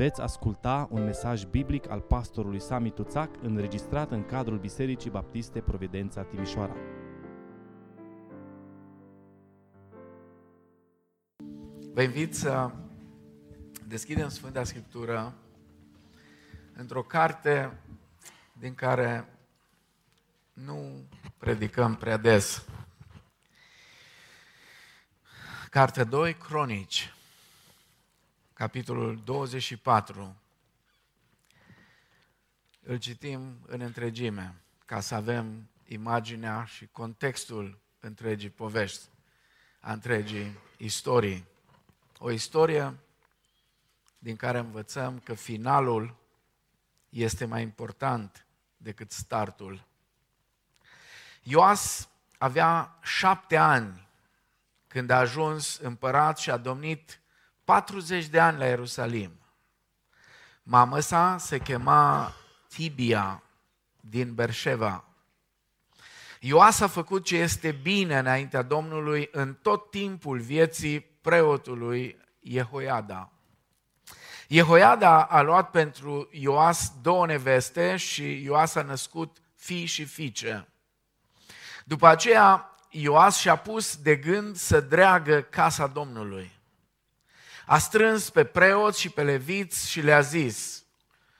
Veți asculta un mesaj biblic al pastorului Sami Tuțac înregistrat în cadrul Bisericii Baptiste Providența Timișoara. Vă invit să deschidem Sfânta Scriptură într-o carte din care nu predicăm prea des. Cartea 2, Cronici, capitolul 24. Îl citim în întregime, ca să avem imaginea și contextul întregii povești, a întregii istorii. O istorie din care învățăm că finalul este mai important decât startul. Ioas avea șapte ani când a ajuns împărat și a domnit 40 de ani la Ierusalim. Mama sa se chema Tibia din Berșeva. Ioas a făcut ce este bine înaintea Domnului în tot timpul vieții preotului Jehoiada. Jehoiada a luat pentru Ioas două neveste și Ioas a născut fii și fiice. După aceea, Ioas și-a pus de gând să dreagă casa Domnului. A strâns pe preoți și pe leviți și le-a zis,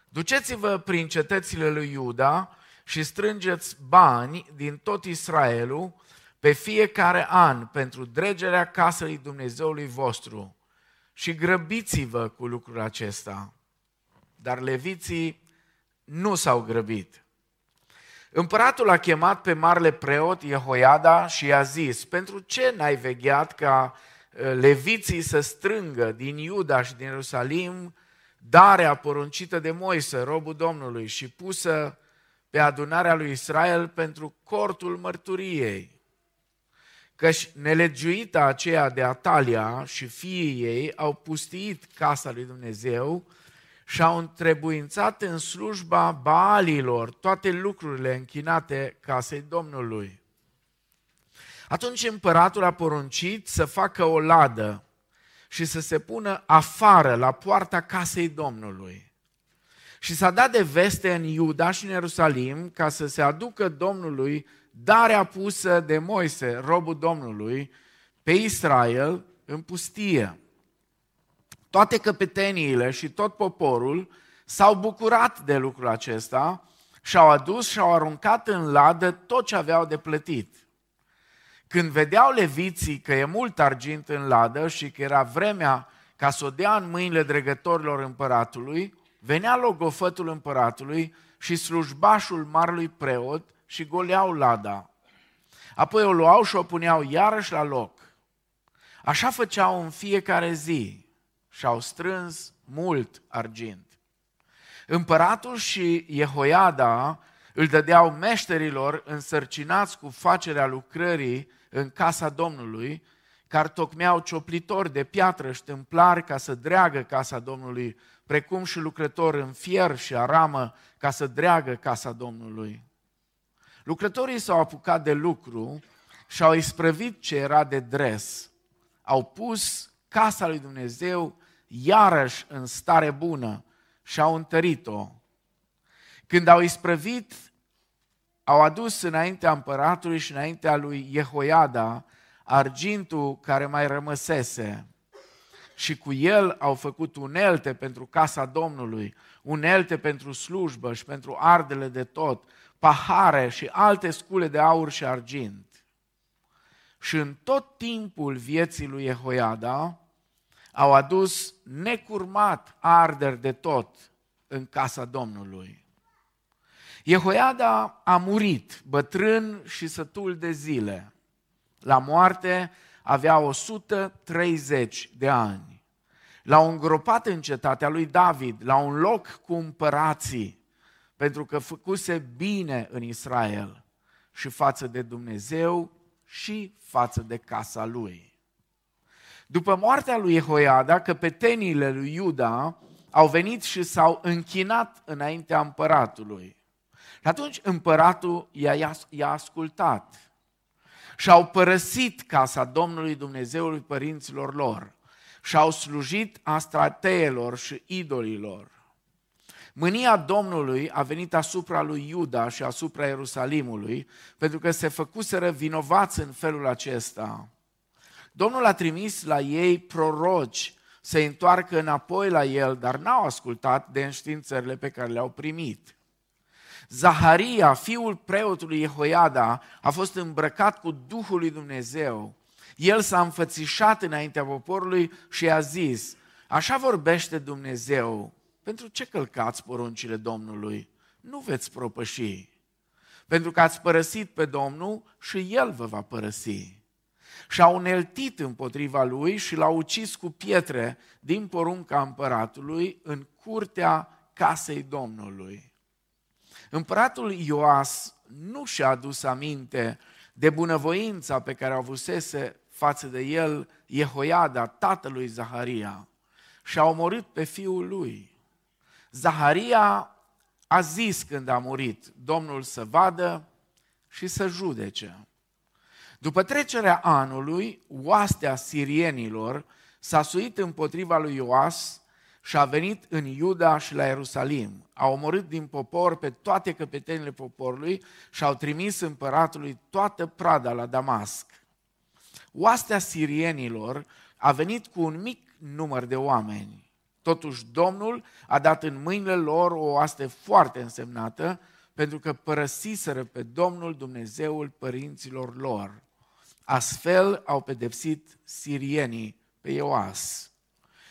duceți-vă prin cetățile lui Iuda și strângeți bani din tot Israelul pe fiecare an pentru dregerea casei Dumnezeului vostru și grăbiți-vă cu lucrul acesta. Dar leviții nu s-au grăbit. Împăratul a chemat pe marele preot Jehoiada și i-a zis, pentru ce n-ai vegheat ca uh, leviții să strângă din Iuda și din Ierusalim darea poruncită de Moise, robul Domnului, și pusă pe adunarea lui Israel pentru cortul mărturiei? Căci nelegiuita aceea de Atalia și fiii ei au pustiit casa lui Dumnezeu și au întrebuințat în slujba Baalilor toate lucrurile închinate casei Domnului. Atunci împăratul a poruncit să facă o ladă și să se pună afară, la poarta casei Domnului. Și s-a dat de veste în Iuda și în Ierusalim ca să se aducă Domnului darea pusă de Moise, robul Domnului, pe Israel în pustie. Toate căpeteniile și tot poporul s-au bucurat de lucrul acesta și au adus și au aruncat în ladă tot ce aveau de plătit. Când vedeau leviții că e mult argint în ladă și că era vremea ca să o dea în mâinile dregătorilor împăratului, venea logofătul împăratului și slujbașul marului preot și goleau lada. Apoi o luau și o puneau iarăși la loc. Așa făceau în fiecare zi și au strâns mult argint. Împăratul și Jehoiada îl dădeau meșterilor însărcinați cu facerea lucrării în casa Domnului, care tocmeau cioplitori de piatră și tâmplari ca să dreagă casa Domnului, precum și lucrători în fier și aramă ca să dreagă casa Domnului. Lucrătorii s-au apucat de lucru și au isprăvit ce era de dres. Au pus casa lui Dumnezeu iarăși în stare bună și au întărit-o. Când au isprăvit, au adus înaintea împăratului și înaintea lui Jehoiada argintul care mai rămăsese și cu el au făcut unelte pentru casa Domnului, unelte pentru slujbă și pentru ardele de tot, pahare și alte scule de aur și argint. Și în tot timpul vieții lui Jehoiada au adus necurmat arderi de tot în casa Domnului. Jehoiada a murit, bătrân și sătul de zile. La moarte avea 130 de ani. L-au îngropat în cetatea lui David, la un loc cu împărații pentru că făcuse bine în Israel și față de Dumnezeu și față de casa lui. După moartea lui Jehoiada, căpeteniile lui Iuda au venit și s-au închinat înaintea împăratului. Și atunci împăratul i-a, i-a ascultat și au părăsit casa Domnului Dumnezeului părinților lor. și au slujit astrateelor și idolilor. Mânia Domnului a venit asupra lui Iuda și asupra Ierusalimului, pentru că se făcuseră vinovați în felul acesta. Domnul a trimis la ei proroci să întoarcă înapoi la el, dar n-au ascultat de înștiințările pe care le-au primit. Zaharia, fiul preotului Jehoiada, a fost îmbrăcat cu Duhul lui Dumnezeu. El s-a înfățișat înaintea poporului și a zis, așa vorbește Dumnezeu, pentru ce călcați poruncile Domnului? Nu veți propăși. Pentru că ați părăsit pe Domnul și El vă va părăsi. Și au uneltit împotriva lui și l-au ucis cu pietre din porunca împăratului în curtea casei Domnului. Împăratul Ioas nu și-a adus aminte de bunăvoința pe care avusese față de el Jehoiada, tatălui Zaharia, și a omorât pe fiul lui. Zaharia a zis când a murit, Domnul să vadă și să judece. După trecerea anului, oastea sirienilor s-a suit împotriva lui Ioas și a venit în Iuda și la Ierusalim. A omorât din popor pe toate căpetenile poporului și au trimis împăratului toată prada la Damasc. Oastea sirienilor a venit cu un mic număr de oameni Totuși, Domnul a dat în mâinile lor o oaste foarte însemnată, pentru că părăsiseră pe Domnul Dumnezeul părinților lor. Astfel au pedepsit sirienii pe Ioas.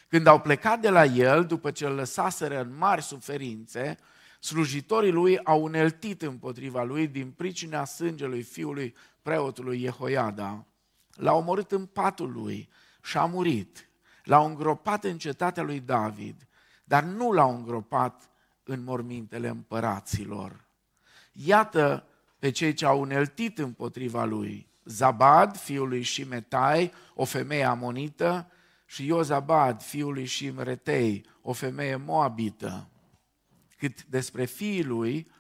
Când au plecat de la el, după ce îl lăsaseră în mari suferințe, slujitorii lui au uneltit împotriva lui din pricina sângelui fiului preotului Jehoiada. L-au omorât în patul lui și a murit L-au îngropat în cetatea lui David, dar nu l-au îngropat în mormintele împăraților. Iată pe cei ce au uneltit împotriva lui. Zabad, fiul lui Shimetai, o femeie amonită, și Iozabad, fiul lui Shimretei, o femeie moabită. Cât despre fiii lui,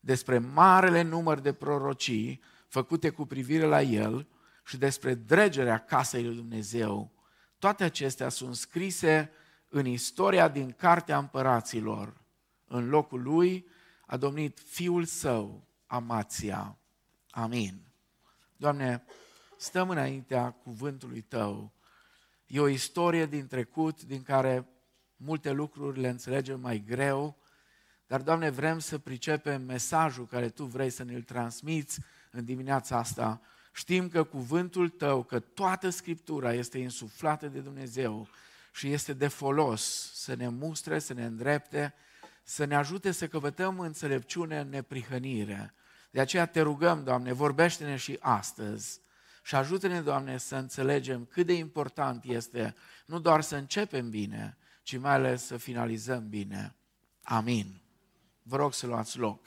despre marele număr de prorocii făcute cu privire la el și despre dregerea casei lui Dumnezeu, toate acestea sunt scrise în istoria din Cartea Împăraților. În locul lui a domnit Fiul Său, Amația. Amin. Doamne, stăm înaintea cuvântului Tău. E o istorie din trecut din care multe lucruri le înțelegem mai greu, dar, Doamne, vrem să pricepem mesajul care Tu vrei să ne-l transmiți în dimineața asta Știm că cuvântul tău, că toată Scriptura este insuflată de Dumnezeu și este de folos să ne mustre, să ne îndrepte, să ne ajute să căpătăm înțelepciune în neprihănire. De aceea te rugăm, Doamne, vorbește-ne și astăzi și ajută-ne, Doamne, să înțelegem cât de important este nu doar să începem bine, ci mai ales să finalizăm bine. Amin. Vă rog să luați loc.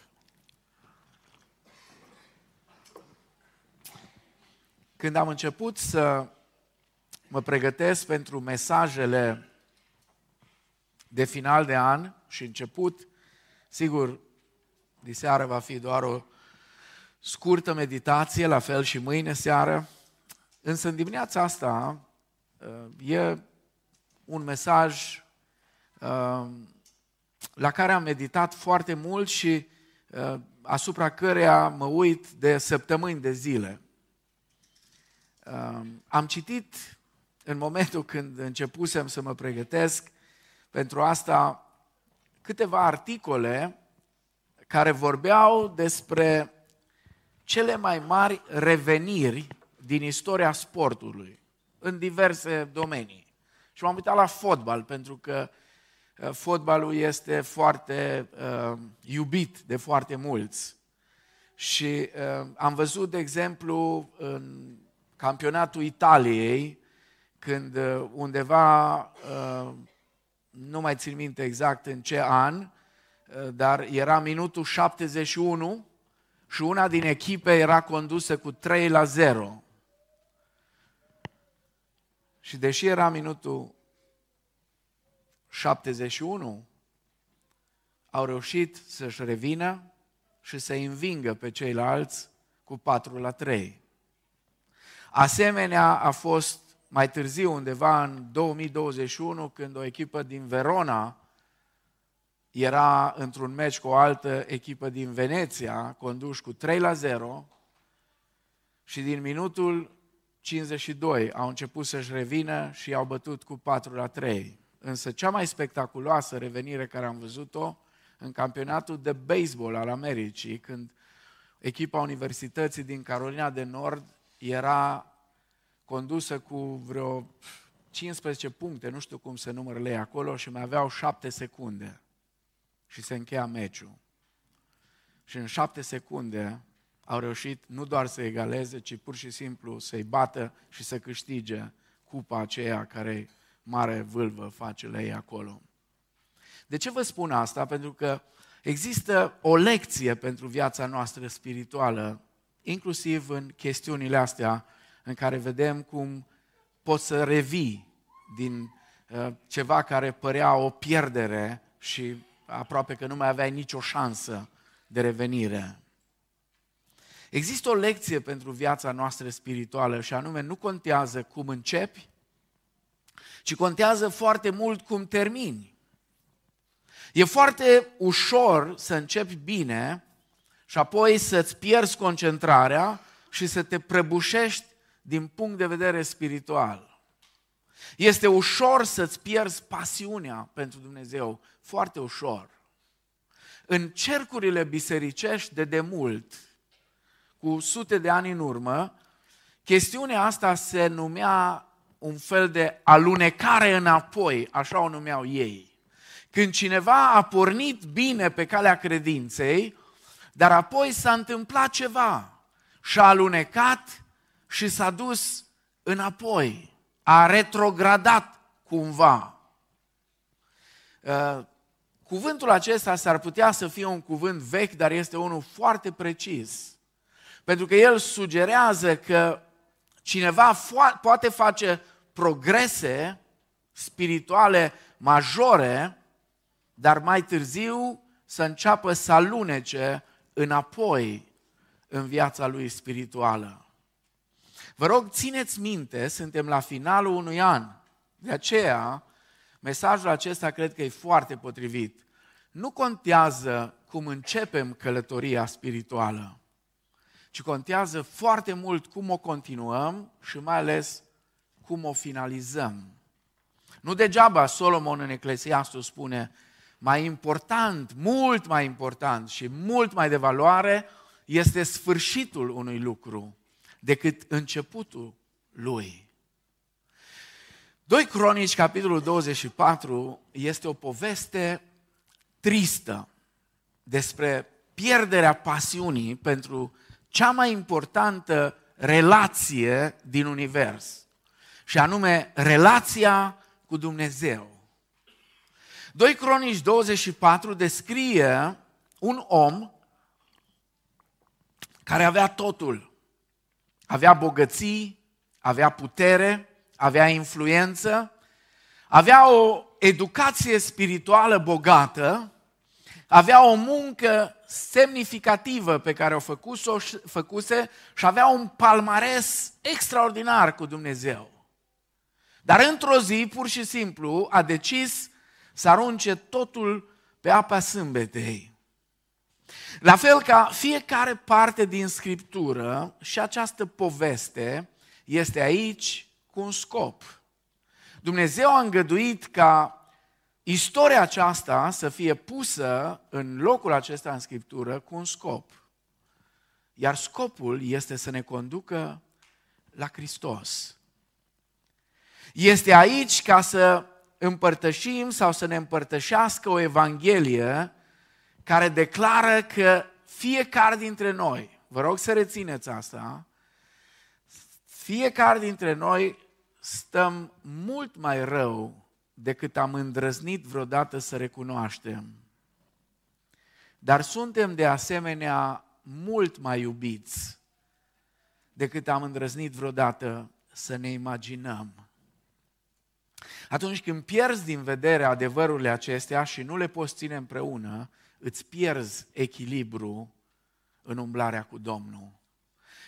Când am început să mă pregătesc pentru mesajele de final de an și început, sigur, diseară va fi doar o scurtă meditație, la fel și mâine seară, însă în dimineața asta uh, e un mesaj uh, la care am meditat foarte mult și uh, asupra căreia mă uit de săptămâni de zile. Am citit în momentul când începusem să mă pregătesc pentru asta câteva articole care vorbeau despre cele mai mari reveniri din istoria sportului în diverse domenii. Și m-am uitat la fotbal, pentru că uh, fotbalul este foarte uh, iubit de foarte mulți. Și uh, am văzut, de exemplu, în campionatul Italiei, când uh, undeva, uh, nu mai țin minte exact în ce an, uh, dar era minutul 71 și una din echipe era condusă cu 3 la 0. Și deși era minutul 71, au reușit să-și revină și să învingă pe ceilalți cu 4 la 3. Asemenea a fost mai târziu, undeva în 2021, când o echipă din Verona era într-un meci cu o altă echipă din Veneția, conduși cu 3 la 0, și din minutul 52 au început să-și revină și au bătut cu 4 la 3. Însă cea mai spectaculoasă revenire care am văzut-o în campionatul de baseball al Americii, când echipa Universității din Carolina de Nord era condusă cu vreo 15 puncte, nu știu cum se numără ei acolo, și mai aveau 7 secunde. Și se încheia meciul. Și în 7 secunde au reușit nu doar să egaleze, ci pur și simplu să-i bată și să câștige cupa aceea care mare vâlvă face ei acolo. De ce vă spun asta? Pentru că există o lecție pentru viața noastră spirituală, inclusiv în chestiunile astea în care vedem cum poți să revii din uh, ceva care părea o pierdere și aproape că nu mai aveai nicio șansă de revenire. Există o lecție pentru viața noastră spirituală și anume nu contează cum începi, ci contează foarte mult cum termini. E foarte ușor să începi bine și apoi să-ți pierzi concentrarea și să te prăbușești din punct de vedere spiritual. Este ușor să-ți pierzi pasiunea pentru Dumnezeu, foarte ușor. În cercurile bisericești de demult, cu sute de ani în urmă, chestiunea asta se numea un fel de alunecare înapoi, așa o numeau ei. Când cineva a pornit bine pe calea credinței, dar apoi s-a întâmplat ceva și a alunecat și s-a dus înapoi, a retrogradat cumva. Uh, cuvântul acesta s-ar putea să fie un cuvânt vechi, dar este unul foarte precis. Pentru că el sugerează că cineva poate face progrese spirituale majore, dar mai târziu să înceapă să alunece înapoi în viața lui spirituală. Vă rog, țineți minte, suntem la finalul unui an. De aceea, mesajul acesta cred că e foarte potrivit. Nu contează cum începem călătoria spirituală, ci contează foarte mult cum o continuăm și mai ales cum o finalizăm. Nu degeaba Solomon în Eclesiastul spune, mai important, mult mai important și mult mai de valoare este sfârșitul unui lucru decât începutul lui. 2 Cronici, capitolul 24, este o poveste tristă despre pierderea pasiunii pentru cea mai importantă relație din univers, și anume relația cu Dumnezeu. 2 Cronici 24 descrie un om care avea totul avea bogății, avea putere, avea influență, avea o educație spirituală bogată, avea o muncă semnificativă pe care o făcuse, făcuse și avea un palmares extraordinar cu Dumnezeu. Dar într-o zi, pur și simplu, a decis să arunce totul pe apa sâmbetei. La fel ca fiecare parte din Scriptură și această poveste este aici cu un scop. Dumnezeu a îngăduit ca istoria aceasta să fie pusă în locul acesta în Scriptură cu un scop. Iar scopul este să ne conducă la Hristos. Este aici ca să împărtășim sau să ne împărtășească o Evanghelie care declară că fiecare dintre noi, vă rog să rețineți asta, fiecare dintre noi stăm mult mai rău decât am îndrăznit vreodată să recunoaștem. Dar suntem de asemenea mult mai iubiți decât am îndrăznit vreodată să ne imaginăm. Atunci când pierzi din vedere adevărurile acestea și nu le poți ține împreună, îți pierzi echilibru în umblarea cu Domnul.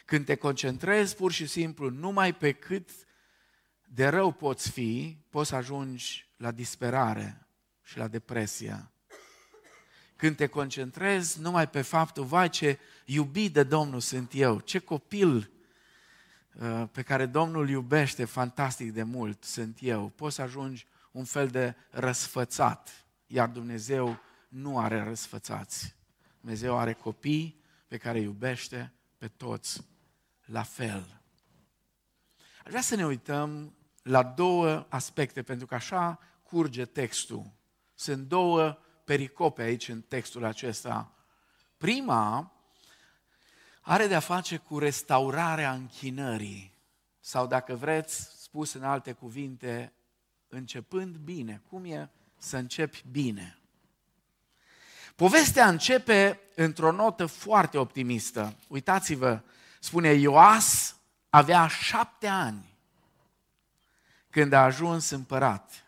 Când te concentrezi pur și simplu numai pe cât de rău poți fi, poți să ajungi la disperare și la depresie. Când te concentrezi numai pe faptul, vai ce iubit de Domnul sunt eu, ce copil uh, pe care Domnul iubește fantastic de mult sunt eu, poți să ajungi un fel de răsfățat, iar Dumnezeu nu are răsfățați. Dumnezeu are copii pe care iubește pe toți la fel. Aș vrea să ne uităm la două aspecte, pentru că așa curge textul. Sunt două pericope aici în textul acesta. Prima are de-a face cu restaurarea închinării, sau dacă vreți, spus în alte cuvinte, începând bine. Cum e să începi bine? Povestea începe într-o notă foarte optimistă. Uitați-vă, spune Ioas avea șapte ani când a ajuns împărat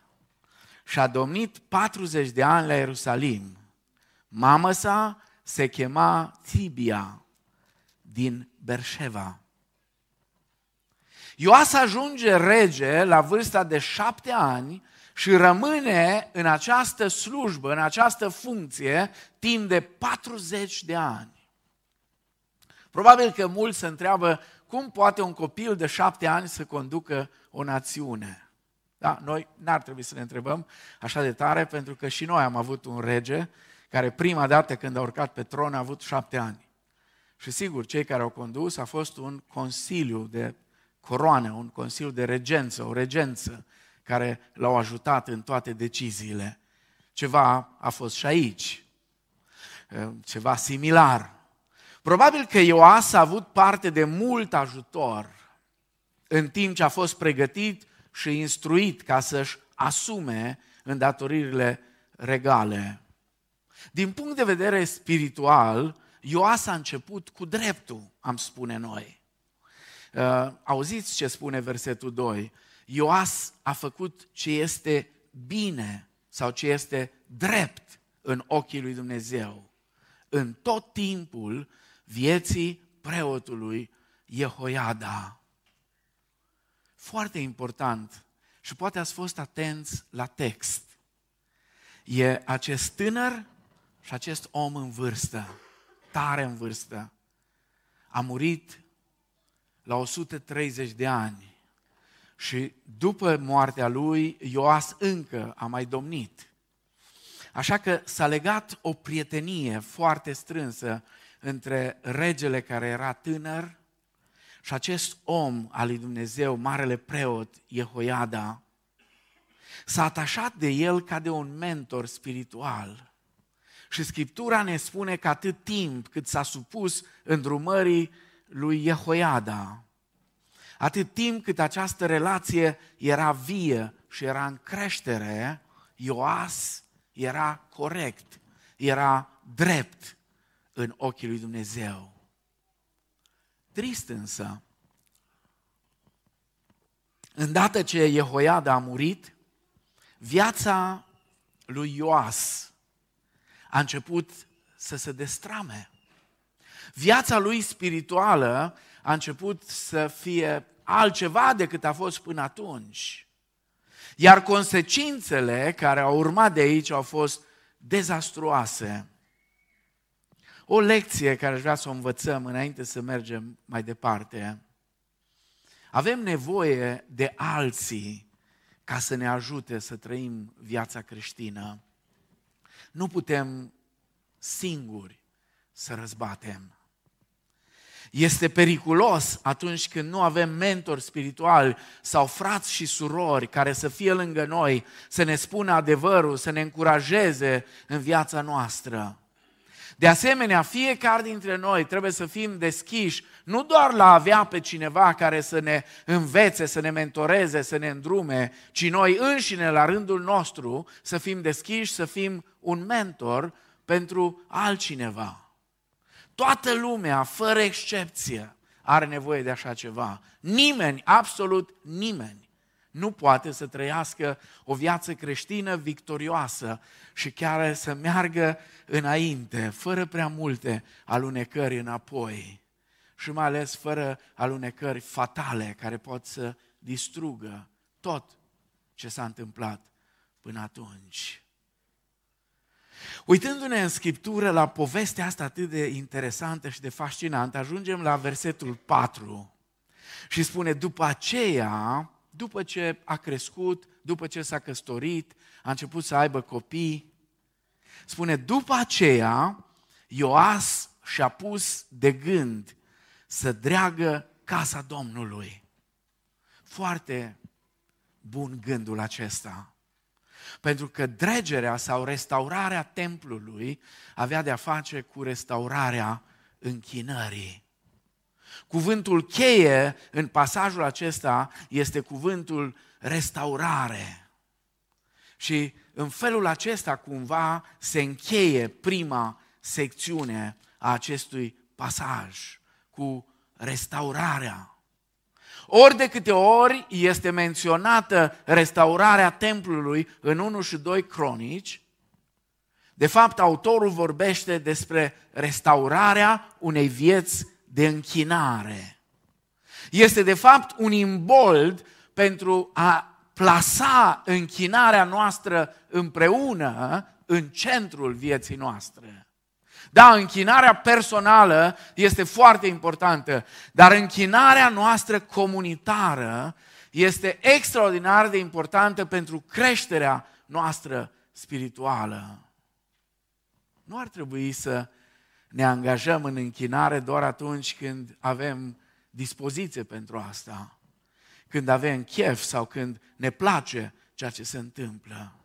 și a domnit 40 de ani la Ierusalim. Mama sa se chema Tibia din Berșeva. Ioas ajunge rege la vârsta de șapte ani și rămâne în această slujbă, în această funcție, timp de 40 de ani. Probabil că mulți se întreabă cum poate un copil de șapte ani să conducă o națiune. Da? Noi n-ar trebui să ne întrebăm așa de tare, pentru că și noi am avut un rege care prima dată când a urcat pe tron a avut șapte ani. Și sigur, cei care au condus a fost un consiliu de coroană, un consiliu de regență, o regență care l-au ajutat în toate deciziile. Ceva a fost și aici, ceva similar. Probabil că Ioas a avut parte de mult ajutor în timp ce a fost pregătit și instruit ca să-și asume îndatoririle regale. Din punct de vedere spiritual, Ioas a început cu dreptul, am spune noi. Uh, auziți ce spune versetul 2? Ioas a făcut ce este bine sau ce este drept în ochii lui Dumnezeu. În tot timpul vieții preotului Jehoiada. Foarte important și poate ați fost atenți la text. E acest tânăr și acest om în vârstă, tare în vârstă, a murit la 130 de ani și după moartea lui, Ioas încă a mai domnit. Așa că s-a legat o prietenie foarte strânsă între regele care era tânăr și acest om al lui Dumnezeu, marele preot Jehoiada, s-a atașat de el ca de un mentor spiritual. Și Scriptura ne spune că atât timp cât s-a supus îndrumării lui Jehoiada, atât timp cât această relație era vie și era în creștere, Ioas era corect, era drept în ochii lui Dumnezeu. Trist însă, îndată ce Jehoiada a murit, viața lui Ioas a început să se destrame. Viața lui spirituală a început să fie altceva decât a fost până atunci. Iar consecințele care au urmat de aici au fost dezastruoase. O lecție care aș vrea să o învățăm înainte să mergem mai departe. Avem nevoie de alții ca să ne ajute să trăim viața creștină. Nu putem singuri să răzbatem. Este periculos atunci când nu avem mentori spirituali sau frați și surori care să fie lângă noi, să ne spună adevărul, să ne încurajeze în viața noastră. De asemenea, fiecare dintre noi trebuie să fim deschiși, nu doar la a avea pe cineva care să ne învețe, să ne mentoreze, să ne îndrume, ci noi înșine, la rândul nostru, să fim deschiși, să fim un mentor pentru altcineva. Toată lumea, fără excepție, are nevoie de așa ceva. Nimeni, absolut nimeni, nu poate să trăiască o viață creștină victorioasă și chiar să meargă înainte, fără prea multe alunecări înapoi și mai ales fără alunecări fatale care pot să distrugă tot ce s-a întâmplat până atunci. Uitându-ne în Scriptură la povestea asta atât de interesantă și de fascinantă, ajungem la versetul 4 și spune, după aceea, după ce a crescut, după ce s-a căsătorit, a început să aibă copii, spune, după aceea, Ioas și-a pus de gând să dreagă casa Domnului. Foarte bun gândul acesta. Pentru că dregerea sau restaurarea templului avea de-a face cu restaurarea închinării. Cuvântul cheie în pasajul acesta este cuvântul restaurare. Și în felul acesta cumva se încheie prima secțiune a acestui pasaj cu restaurarea. Ori de câte ori este menționată restaurarea templului în 1 și 2 cronici, de fapt autorul vorbește despre restaurarea unei vieți de închinare. Este de fapt un imbold pentru a plasa închinarea noastră împreună în centrul vieții noastre. Da, închinarea personală este foarte importantă, dar închinarea noastră comunitară este extraordinar de importantă pentru creșterea noastră spirituală. Nu ar trebui să ne angajăm în închinare doar atunci când avem dispoziție pentru asta, când avem chef sau când ne place ceea ce se întâmplă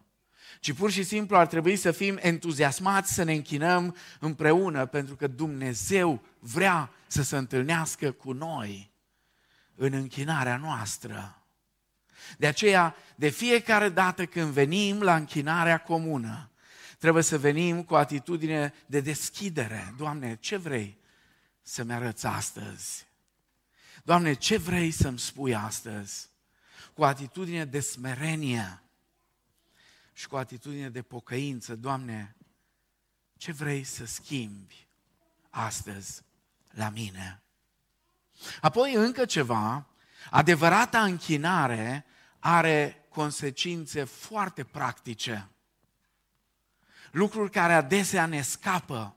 ci pur și simplu ar trebui să fim entuziasmați să ne închinăm împreună, pentru că Dumnezeu vrea să se întâlnească cu noi în închinarea noastră. De aceea, de fiecare dată când venim la închinarea comună, trebuie să venim cu o atitudine de deschidere. Doamne, ce vrei să-mi arăți astăzi? Doamne, ce vrei să-mi spui astăzi? Cu o atitudine de smerenie și cu o atitudine de pocăință, Doamne, ce vrei să schimbi astăzi la mine? Apoi încă ceva, adevărata închinare are consecințe foarte practice. Lucruri care adesea ne scapă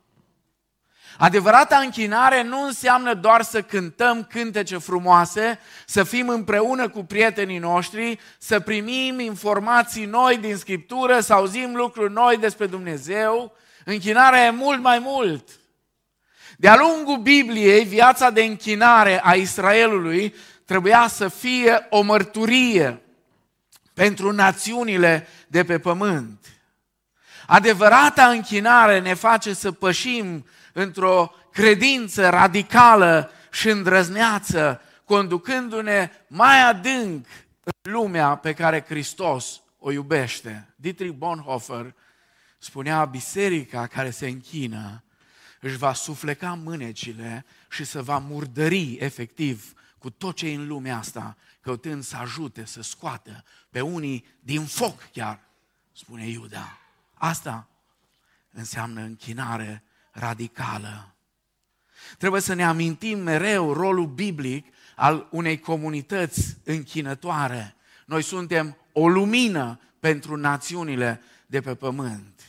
Adevărata închinare nu înseamnă doar să cântăm cântece frumoase, să fim împreună cu prietenii noștri, să primim informații noi din Scriptură, să auzim lucruri noi despre Dumnezeu. Închinarea e mult mai mult. De-a lungul Bibliei, viața de închinare a Israelului trebuia să fie o mărturie pentru națiunile de pe pământ. Adevărata închinare ne face să pășim într-o credință radicală și îndrăzneață, conducându-ne mai adânc în lumea pe care Hristos o iubește. Dietrich Bonhoeffer spunea, biserica care se închină își va sufleca mânecile și să va murdări efectiv cu tot ce e în lumea asta, căutând să ajute să scoată pe unii din foc chiar, spune Iuda. Asta înseamnă închinare radicală. Trebuie să ne amintim mereu rolul biblic al unei comunități închinătoare. Noi suntem o lumină pentru națiunile de pe pământ.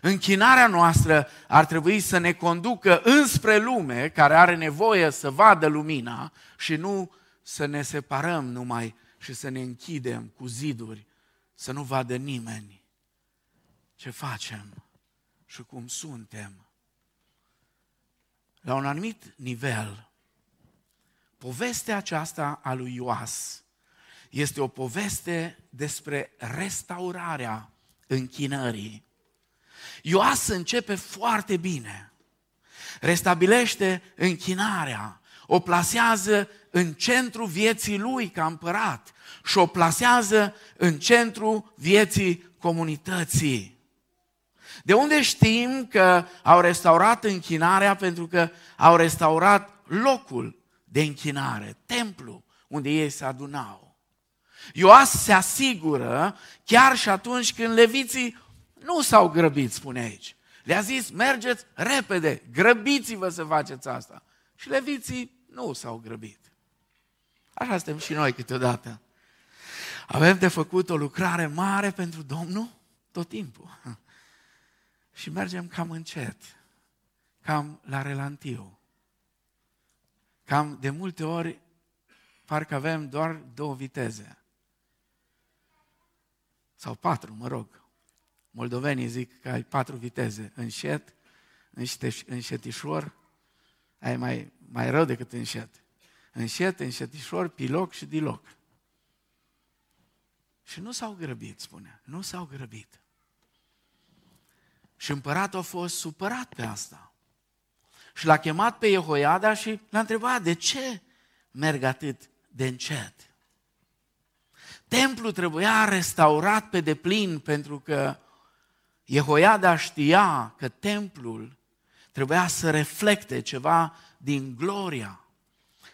Închinarea noastră ar trebui să ne conducă înspre lume care are nevoie să vadă lumina și nu să ne separăm numai și să ne închidem cu ziduri, să nu vadă nimeni ce facem și cum suntem. La un anumit nivel, povestea aceasta a lui Ioas este o poveste despre restaurarea închinării. Ioas începe foarte bine. Restabilește închinarea, o plasează în centru vieții lui ca împărat și o plasează în centru vieții comunității. De unde știm că au restaurat închinarea? Pentru că au restaurat locul de închinare, templu, unde ei se adunau. Ioas se asigură, chiar și atunci când leviții nu s-au grăbit, spune aici. Le-a zis, mergeți repede, grăbiți-vă să faceți asta. Și leviții nu s-au grăbit. Așa suntem și noi câteodată. Avem de făcut o lucrare mare pentru Domnul tot timpul. Și mergem cam încet, cam la relantiu. Cam de multe ori parcă avem doar două viteze. Sau patru, mă rog. Moldovenii zic că ai patru viteze. Încet, înșetișor, ai mai, mai rău decât încet. Încet, înșetișor, piloc și diloc. Și nu s-au grăbit, spune. Nu s-au grăbit. Și împăratul a fost supărat pe asta. Și l-a chemat pe Jehoiada și l-a întrebat, de ce merg atât de încet? Templul trebuia restaurat pe deplin pentru că Jehoiada știa că templul trebuia să reflecte ceva din gloria,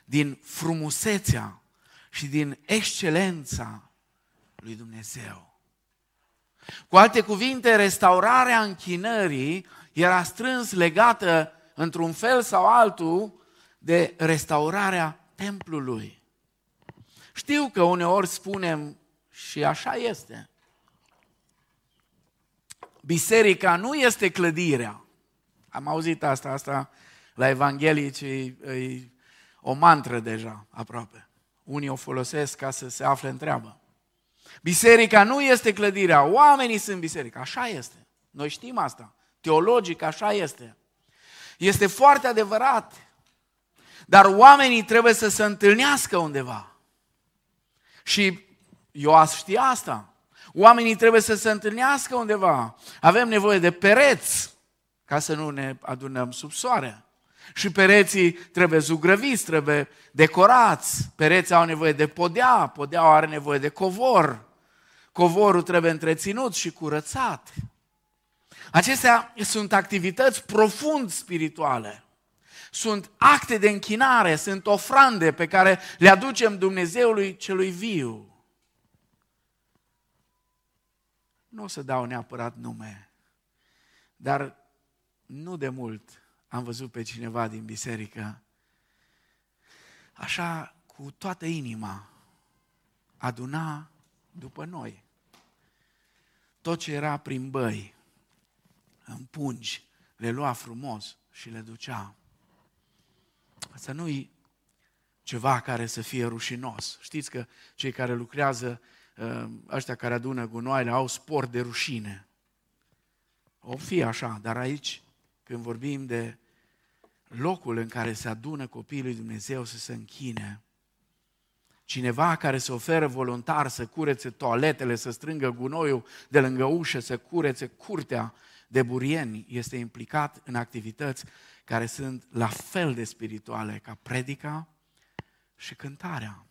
din frumusețea și din excelența lui Dumnezeu. Cu alte cuvinte, restaurarea închinării era strâns legată într-un fel sau altul de restaurarea templului. Știu că uneori spunem și așa este. Biserica nu este clădirea. Am auzit asta, asta la evanghelici e, e o mantră deja, aproape. Unii o folosesc ca să se afle în treabă. Biserica nu este clădirea, oamenii sunt biserica. Așa este. Noi știm asta. Teologic așa este. Este foarte adevărat. Dar oamenii trebuie să se întâlnească undeva. Și Ioas știa asta. Oamenii trebuie să se întâlnească undeva. Avem nevoie de pereți ca să nu ne adunăm sub soare. Și pereții trebuie zugrăviți, trebuie decorați. Pereții au nevoie de podea, podeaua are nevoie de covor. Covorul trebuie întreținut și curățat. Acestea sunt activități profund spirituale. Sunt acte de închinare, sunt ofrande pe care le aducem Dumnezeului celui viu. Nu o să dau neapărat nume, dar nu de mult am văzut pe cineva din biserică așa cu toată inima aduna după noi. Tot ce era prin băi, în pungi, le lua frumos și le ducea. Asta nu-i ceva care să fie rușinos. Știți că cei care lucrează, ă, ăștia care adună gunoaile, au spor de rușine. O fi așa, dar aici, când vorbim de locul în care se adună copiii lui Dumnezeu să se închine, cineva care se oferă voluntar să curețe toaletele, să strângă gunoiul de lângă ușă, să curețe curtea de burieni, este implicat în activități care sunt la fel de spirituale ca predica și cântarea.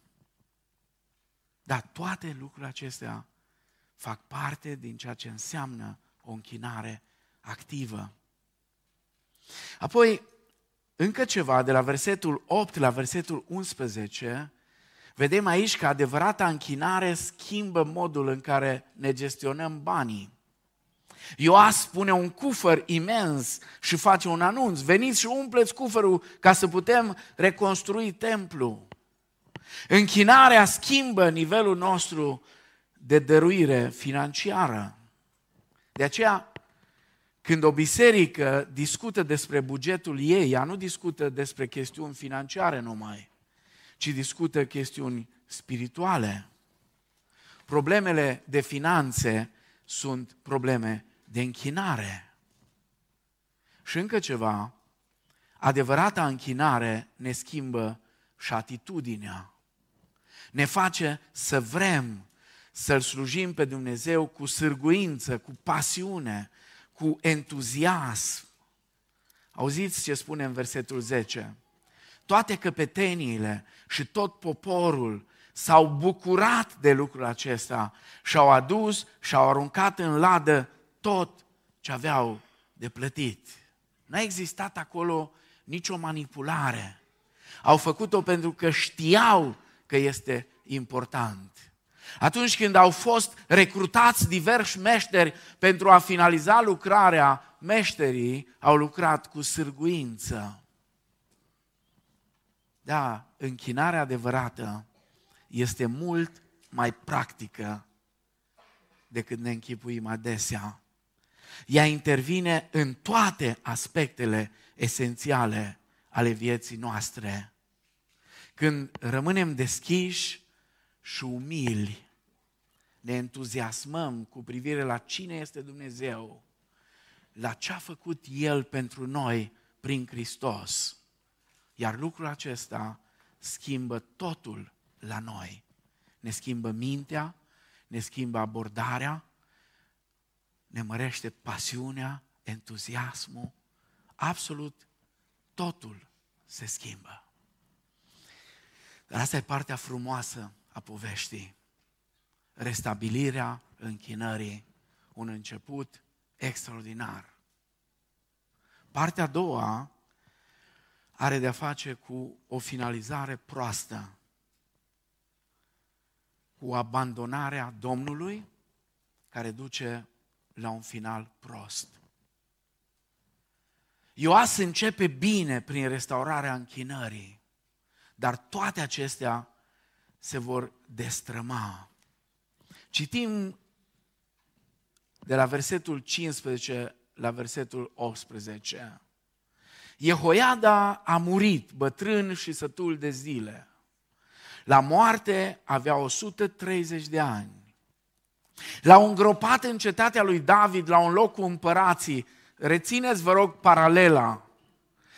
Dar toate lucrurile acestea fac parte din ceea ce înseamnă o închinare activă. Apoi, încă ceva, de la versetul 8 la versetul 11, vedem aici că adevărata închinare schimbă modul în care ne gestionăm banii. Ioas spune un cufăr imens și face un anunț. Veniți și umpleți cufărul ca să putem reconstrui templu. Închinarea schimbă nivelul nostru de dăruire financiară. De aceea, când o biserică discută despre bugetul ei, ea nu discută despre chestiuni financiare numai, ci discută chestiuni spirituale. Problemele de finanțe sunt probleme de închinare. Și încă ceva, adevărata închinare ne schimbă și atitudinea. Ne face să vrem să-L slujim pe Dumnezeu cu sârguință, cu pasiune, cu entuziasm. Auziți ce spune în versetul 10? Toate căpeteniile și tot poporul s-au bucurat de lucrul acesta și au adus și au aruncat în ladă tot ce aveau de plătit. N-a existat acolo nicio manipulare. Au făcut-o pentru că știau că este important. Atunci când au fost recrutați diversi meșteri pentru a finaliza lucrarea, meșterii au lucrat cu sârguință. Da, închinarea adevărată este mult mai practică decât ne închipuim adesea. Ea intervine în toate aspectele esențiale ale vieții noastre. Când rămânem deschiși și umili, ne entuziasmăm cu privire la cine este Dumnezeu, la ce a făcut El pentru noi prin Hristos. Iar lucrul acesta schimbă totul la noi. Ne schimbă mintea, ne schimbă abordarea, ne mărește pasiunea, entuziasmul, absolut totul se schimbă. Dar asta e partea frumoasă a poveștii. Restabilirea închinării, un început extraordinar. Partea a doua are de-a face cu o finalizare proastă, cu abandonarea Domnului, care duce la un final prost. Ioas începe bine prin restaurarea închinării, dar toate acestea se vor destrăma. Citim de la versetul 15 la versetul 18. Jehoiada a murit, bătrân și sătul de zile. La moarte avea 130 de ani. L-au îngropat în cetatea lui David, la un loc cu împărații. Rețineți, vă rog, paralela.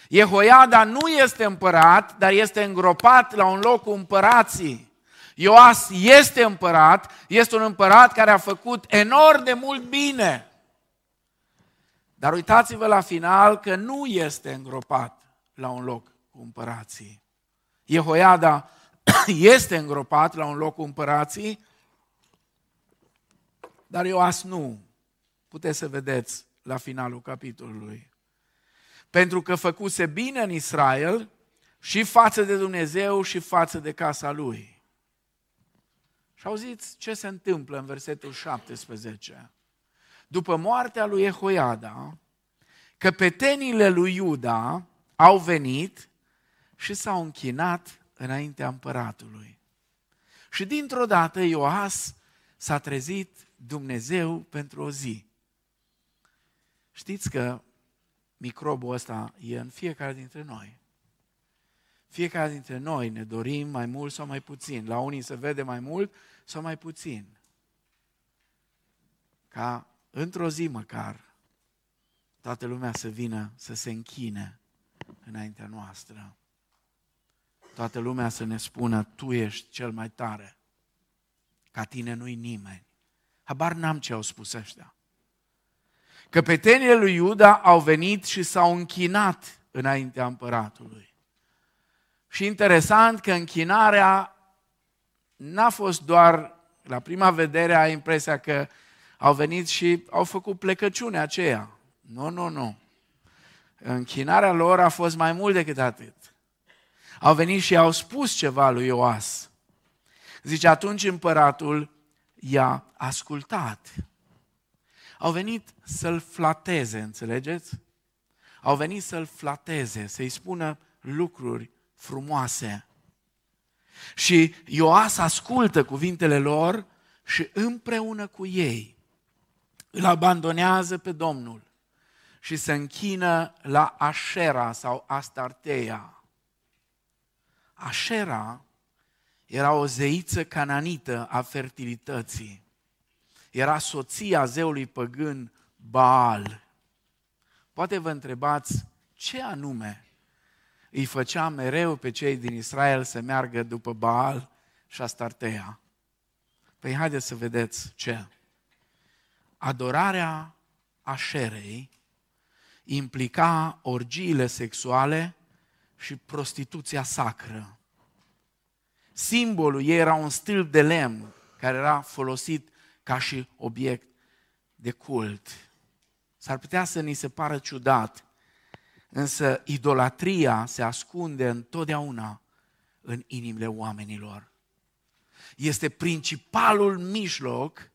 Jehoiada nu este împărat, dar este îngropat la un loc cu împărații. Ioas este împărat, este un împărat care a făcut enorm de mult bine. Dar uitați-vă la final că nu este îngropat la un loc cu împărații. Jehoiada este îngropat la un loc cu împărații, dar Ioas nu. Puteți să vedeți la finalul capitolului. Pentru că făcuse bine în Israel și față de Dumnezeu și față de casa lui. Și auziți ce se întâmplă în versetul 17. După moartea lui Ehoiada, căpetenile lui Iuda au venit și s-au închinat înaintea împăratului. Și dintr-o dată Ioas s-a trezit Dumnezeu pentru o zi. Știți că microbul ăsta e în fiecare dintre noi. Fiecare dintre noi ne dorim mai mult sau mai puțin. La unii se vede mai mult sau mai puțin. Ca într-o zi măcar toată lumea să vină să se închine înaintea noastră. Toată lumea să ne spună, tu ești cel mai tare. Ca tine nu-i nimeni. Habar n-am ce au spus ăștia. Căpetenile lui Iuda au venit și s-au închinat înaintea împăratului. Și interesant că închinarea n-a fost doar, la prima vedere ai impresia că au venit și au făcut plecăciune aceea. Nu, nu, nu. Închinarea lor a fost mai mult decât atât. Au venit și au spus ceva lui Ioas. Zice, atunci împăratul i-a ascultat. Au venit să-l flateze, înțelegeți? Au venit să-l flateze, să-i spună lucruri frumoase. Și Ioas ascultă cuvintele lor și împreună cu ei îl abandonează pe Domnul și se închină la Așera sau Astarteia. Așera era o zeiță cananită a fertilității. Era soția zeului păgân Baal. Poate vă întrebați ce anume îi făcea mereu pe cei din Israel să meargă după Baal și Astartea. Păi haideți să vedeți ce. Adorarea așerei implica orgiile sexuale și prostituția sacră. Simbolul ei era un stâlp de lemn care era folosit ca și obiect de cult. S-ar putea să ni se pară ciudat, însă idolatria se ascunde întotdeauna în inimile oamenilor. Este principalul mijloc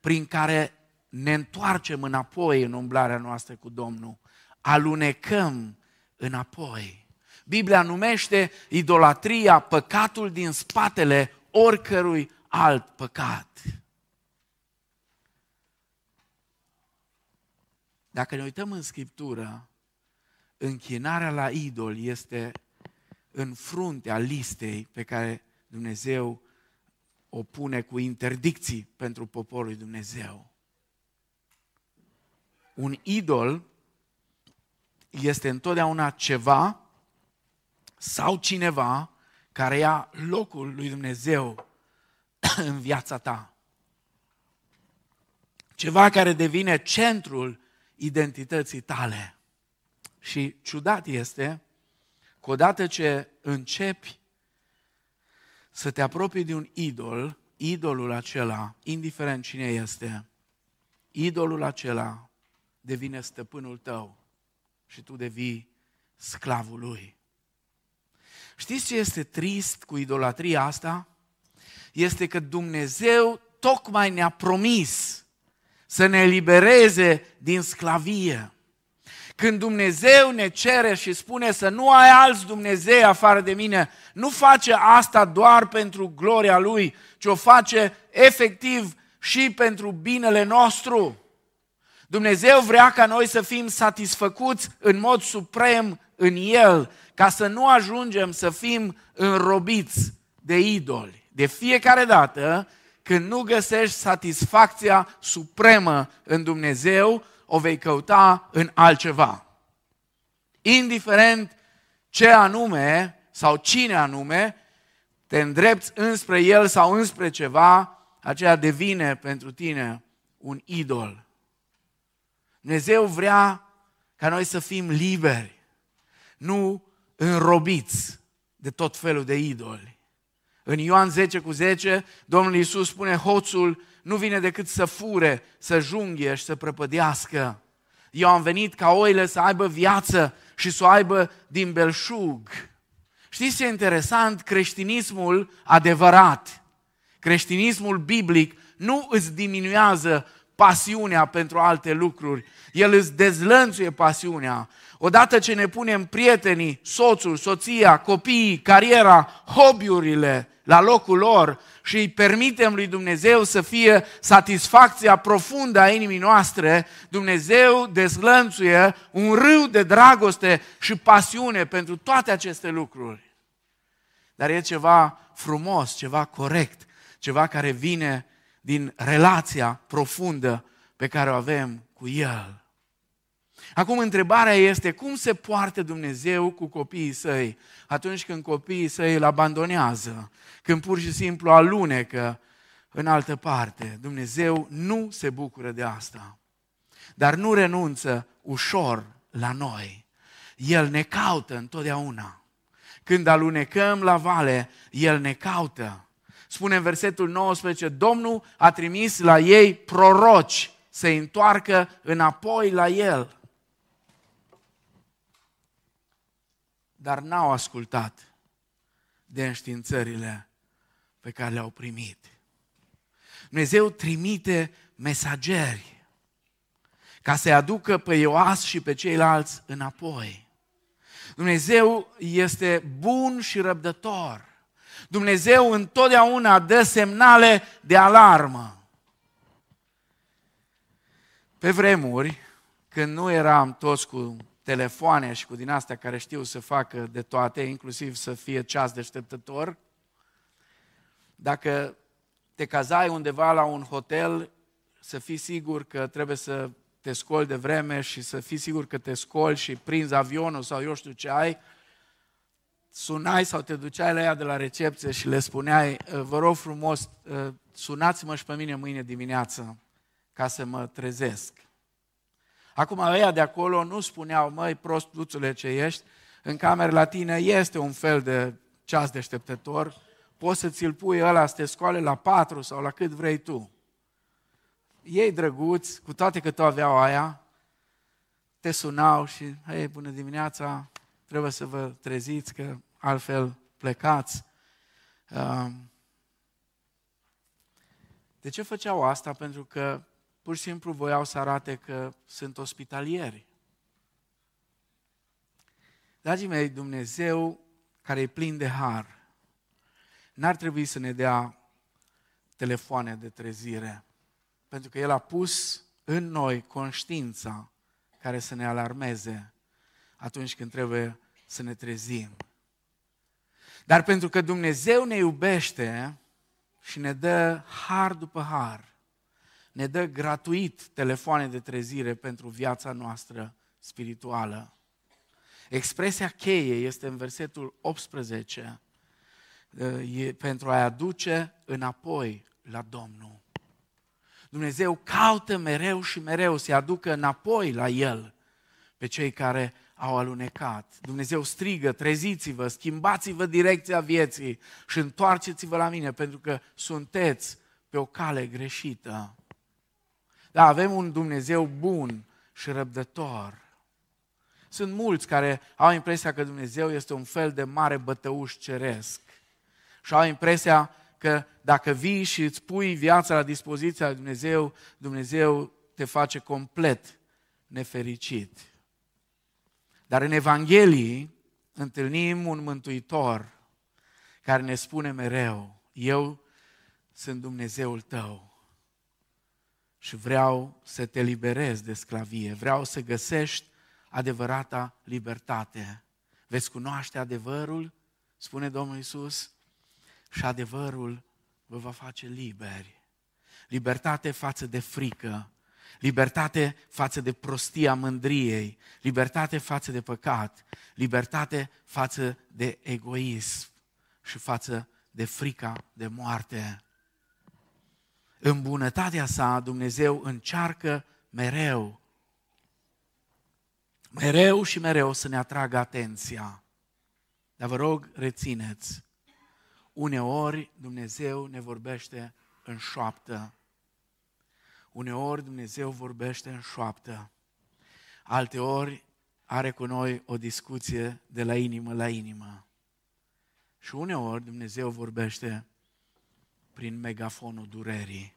prin care ne întoarcem înapoi în umblarea noastră cu Domnul. Alunecăm înapoi. Biblia numește idolatria păcatul din spatele oricărui alt păcat. Dacă ne uităm în Scriptură, închinarea la idol este în fruntea listei pe care Dumnezeu o pune cu interdicții pentru poporul lui Dumnezeu. Un idol este întotdeauna ceva sau cineva care ia locul lui Dumnezeu în viața ta. Ceva care devine centrul identității tale. Și ciudat este că odată ce începi să te apropii de un idol, idolul acela, indiferent cine este, idolul acela devine stăpânul tău și tu devii sclavul lui. Știți ce este trist cu idolatria asta? Este că Dumnezeu tocmai ne-a promis să ne elibereze din sclavie. Când Dumnezeu ne cere și spune să nu ai alți Dumnezei afară de mine, nu face asta doar pentru gloria Lui, ci o face efectiv și pentru binele nostru. Dumnezeu vrea ca noi să fim satisfăcuți în mod suprem în El, ca să nu ajungem să fim înrobiți de idoli. De fiecare dată când nu găsești satisfacția supremă în Dumnezeu, o vei căuta în altceva. Indiferent ce anume sau cine anume, te îndrepți înspre el sau înspre ceva, aceea devine pentru tine un idol. Dumnezeu vrea ca noi să fim liberi, nu înrobiți de tot felul de idoli. În Ioan 10 cu 10, Domnul Iisus spune, hoțul nu vine decât să fure, să junghe și să prăpădească. Eu am venit ca oile să aibă viață și să o aibă din belșug. Știți ce e interesant? Creștinismul adevărat, creștinismul biblic, nu îți diminuează pasiunea pentru alte lucruri. El îți dezlănțuie pasiunea. Odată ce ne punem prietenii, soțul, soția, copiii, cariera, hobby-urile la locul lor și îi permitem lui Dumnezeu să fie satisfacția profundă a inimii noastre, Dumnezeu dezlănțuie un râu de dragoste și pasiune pentru toate aceste lucruri. Dar e ceva frumos, ceva corect, ceva care vine din relația profundă pe care o avem cu El. Acum întrebarea este cum se poartă Dumnezeu cu copiii săi atunci când copiii săi îl abandonează, când pur și simplu alunecă în altă parte. Dumnezeu nu se bucură de asta, dar nu renunță ușor la noi. El ne caută întotdeauna. Când alunecăm la vale, El ne caută. Spune în versetul 19, Domnul a trimis la ei proroci să întoarcă înapoi la El. Dar n-au ascultat de înștiințările pe care le-au primit. Dumnezeu trimite mesageri ca să-i aducă pe Ioas și pe ceilalți înapoi. Dumnezeu este bun și răbdător. Dumnezeu întotdeauna dă semnale de alarmă. Pe vremuri, când nu eram toți cu telefoane și cu din astea care știu să facă de toate, inclusiv să fie ceas deșteptător, dacă te cazai undeva la un hotel, să fii sigur că trebuie să te scoli de vreme și să fii sigur că te scoli și prinzi avionul sau eu știu ce ai, sunai sau te duceai la ea de la recepție și le spuneai, vă rog frumos, sunați-mă și pe mine mâine dimineață ca să mă trezesc. Acum ăia de acolo nu spuneau, măi, prostuțule ce ești, în cameră la tine este un fel de ceas deșteptător, poți să ți-l pui ăla să te scoale la patru sau la cât vrei tu. Ei drăguți, cu toate că tu aveau aia, te sunau și, hei, bună dimineața, trebuie să vă treziți că altfel plecați. Um, de ce făceau asta? Pentru că pur și simplu voiau să arate că sunt ospitalieri. Dragii mei, Dumnezeu care e plin de har, n-ar trebui să ne dea telefoane de trezire. Pentru că El a pus în noi conștiința care să ne alarmeze atunci când trebuie să ne trezim. Dar pentru că Dumnezeu ne iubește și ne dă har după har, ne dă gratuit telefoane de trezire pentru viața noastră spirituală. Expresia cheie este în versetul 18, pentru a-i aduce înapoi la Domnul. Dumnezeu caută mereu și mereu să aducă înapoi la El pe cei care au alunecat. Dumnezeu strigă, treziți-vă, schimbați-vă direcția vieții și întoarceți-vă la mine pentru că sunteți pe o cale greșită. Da, avem un Dumnezeu bun și răbdător. Sunt mulți care au impresia că Dumnezeu este un fel de mare bătăuș ceresc și au impresia că dacă vii și îți pui viața la dispoziția lui Dumnezeu, Dumnezeu te face complet nefericit. Dar în Evanghelie întâlnim un mântuitor care ne spune mereu, eu sunt Dumnezeul tău și vreau să te liberez de sclavie, vreau să găsești adevărata libertate. Veți cunoaște adevărul, spune Domnul Isus, și adevărul vă va face liberi. Libertate față de frică, libertate față de prostia mândriei, libertate față de păcat, libertate față de egoism și față de frica de moarte. În bunătatea sa, Dumnezeu încearcă mereu, mereu și mereu să ne atragă atenția. Dar vă rog, rețineți, uneori Dumnezeu ne vorbește în șoaptă. Uneori Dumnezeu vorbește în șoaptă. Alteori are cu noi o discuție de la inimă la inimă. Și uneori Dumnezeu vorbește prin megafonul durerii.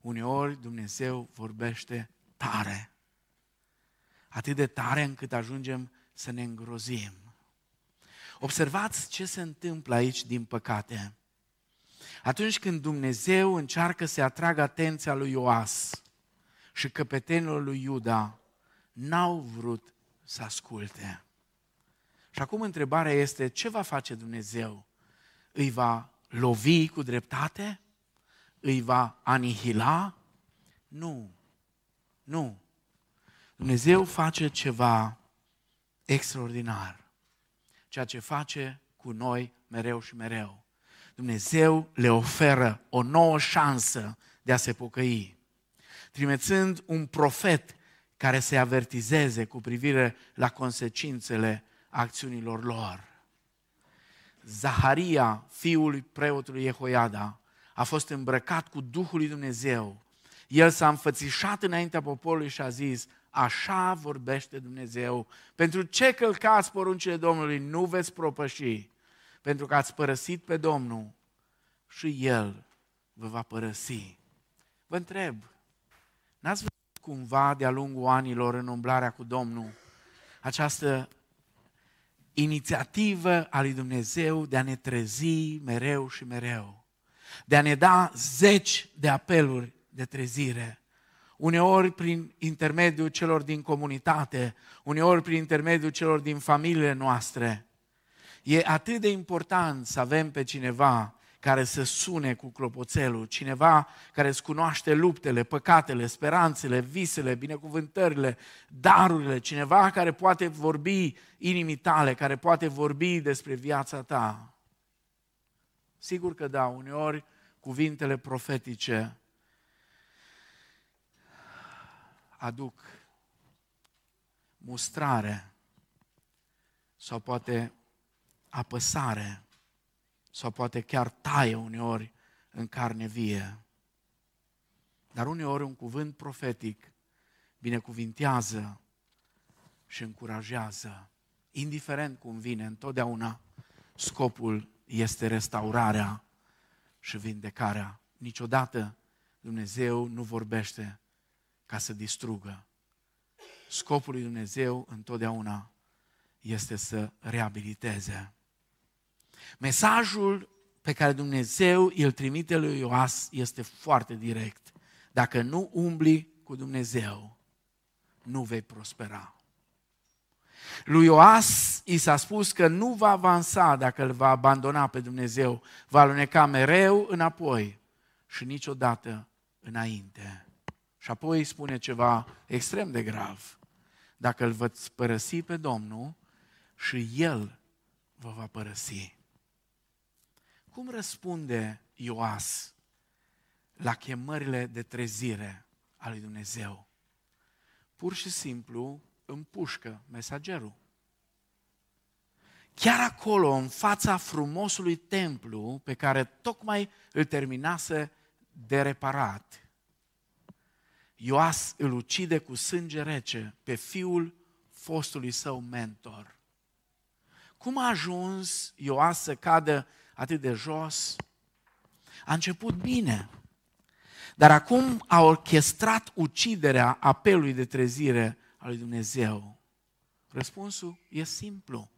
Uneori Dumnezeu vorbește tare. Atât de tare încât ajungem să ne îngrozim. Observați ce se întâmplă aici din păcate. Atunci când Dumnezeu încearcă să atragă atenția lui Ioas și căpetenilor lui Iuda, n-au vrut să asculte. Și acum întrebarea este, ce va face Dumnezeu? Îi va lovi cu dreptate? Îi va anihila? Nu. Nu. Dumnezeu face ceva extraordinar. Ceea ce face cu noi mereu și mereu. Dumnezeu le oferă o nouă șansă de a se pocăi. Trimețând un profet care să-i avertizeze cu privire la consecințele acțiunilor lor. Zaharia, fiul preotului Jehoiada, a fost îmbrăcat cu Duhul lui Dumnezeu. El s-a înfățișat înaintea poporului și a zis, așa vorbește Dumnezeu. Pentru ce călcați poruncile Domnului, nu veți propăși, pentru că ați părăsit pe Domnul și El vă va părăsi. Vă întreb, n-ați văzut cumva de-a lungul anilor în umblarea cu Domnul această inițiativă a lui Dumnezeu de a ne trezi mereu și mereu, de a ne da zeci de apeluri de trezire, uneori prin intermediul celor din comunitate, uneori prin intermediul celor din familiile noastre. E atât de important să avem pe cineva care să sune cu clopoțelul, cineva care îți cunoaște luptele, păcatele, speranțele, visele, binecuvântările, darurile, cineva care poate vorbi inimii tale, care poate vorbi despre viața ta. Sigur că da, uneori cuvintele profetice aduc mustrare sau poate apăsare sau poate chiar taie uneori în carne vie. Dar uneori un cuvânt profetic binecuvintează și încurajează. Indiferent cum vine, întotdeauna scopul este restaurarea și vindecarea. Niciodată Dumnezeu nu vorbește ca să distrugă. Scopul lui Dumnezeu întotdeauna este să reabiliteze. Mesajul pe care Dumnezeu îl trimite lui Ioas este foarte direct. Dacă nu umbli cu Dumnezeu, nu vei prospera. Lui Ioas i s-a spus că nu va avansa dacă îl va abandona pe Dumnezeu, va aluneca mereu înapoi și niciodată înainte. Și apoi îi spune ceva extrem de grav. Dacă îl veți părăsi pe Domnul și El vă va părăsi. Cum răspunde Ioas la chemările de trezire a lui Dumnezeu? Pur și simplu împușcă mesagerul. Chiar acolo, în fața frumosului templu pe care tocmai îl terminase de reparat, Ioas îl ucide cu sânge rece pe fiul fostului său mentor. Cum a ajuns Ioas să cadă atât de jos? A început bine, dar acum a orchestrat uciderea apelului de trezire al lui Dumnezeu. Răspunsul e simplu.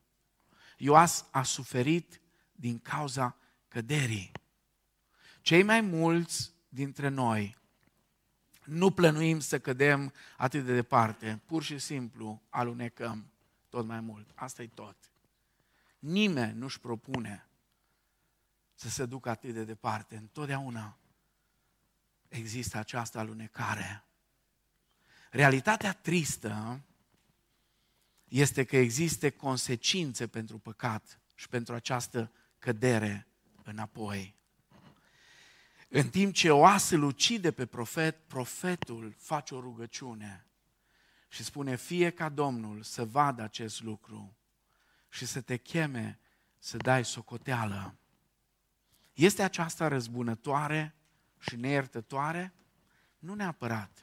Ioas a suferit din cauza căderii. Cei mai mulți dintre noi nu plănuim să cădem atât de departe, pur și simplu alunecăm tot mai mult. Asta e tot. Nimeni nu-și propune să se ducă atât de departe. Întotdeauna există această alunecare. Realitatea tristă este că există consecințe pentru păcat și pentru această cădere înapoi. În timp ce Oas îl ucide pe profet, profetul face o rugăciune și spune, fie ca Domnul să vadă acest lucru și să te cheme să dai socoteală. Este aceasta răzbunătoare și neiertătoare? Nu neapărat.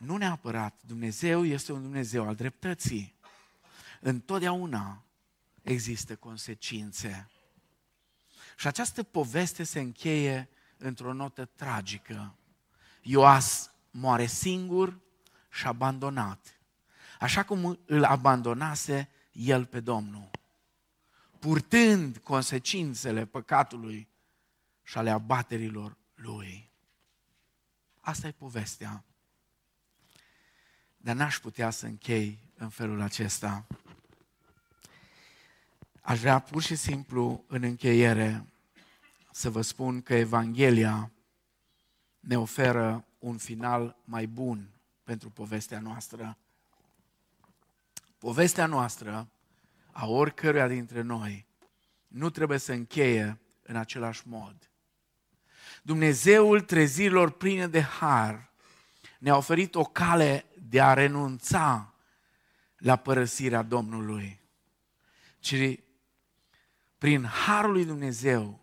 Nu neapărat. Dumnezeu este un Dumnezeu al dreptății. Întotdeauna există consecințe. Și această poveste se încheie într-o notă tragică. Ioas moare singur și abandonat. Așa cum îl abandonase el pe Domnul. Purtând consecințele păcatului și ale abaterilor lui. Asta e povestea. Dar n-aș putea să închei în felul acesta. Aș vrea pur și simplu în încheiere să vă spun că Evanghelia ne oferă un final mai bun pentru povestea noastră. Povestea noastră, a oricăruia dintre noi, nu trebuie să încheie în același mod. Dumnezeul trezirilor pline de har ne-a oferit o cale de a renunța la părăsirea Domnului, ci prin harul lui Dumnezeu,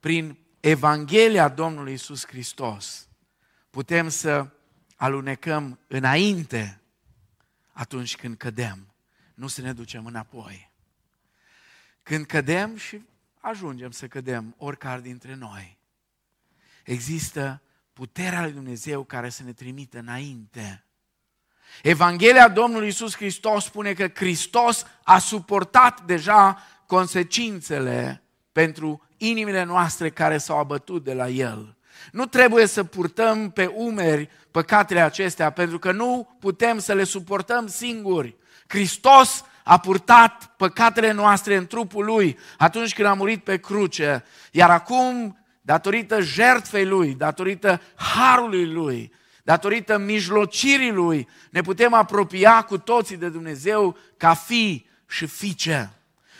prin Evanghelia Domnului Isus Hristos, putem să alunecăm înainte atunci când cădem, nu să ne ducem înapoi. Când cădem și ajungem să cădem, oricare dintre noi, există puterea lui Dumnezeu care să ne trimită înainte. Evanghelia Domnului Isus Hristos spune că Hristos a suportat deja consecințele pentru inimile noastre care s-au abătut de la El. Nu trebuie să purtăm pe umeri păcatele acestea, pentru că nu putem să le suportăm singuri. Hristos a purtat păcatele noastre în trupul Lui atunci când a murit pe cruce, iar acum, datorită jertfei Lui, datorită harului Lui, datorită mijlocirii Lui, ne putem apropia cu toții de Dumnezeu ca fi și fiice.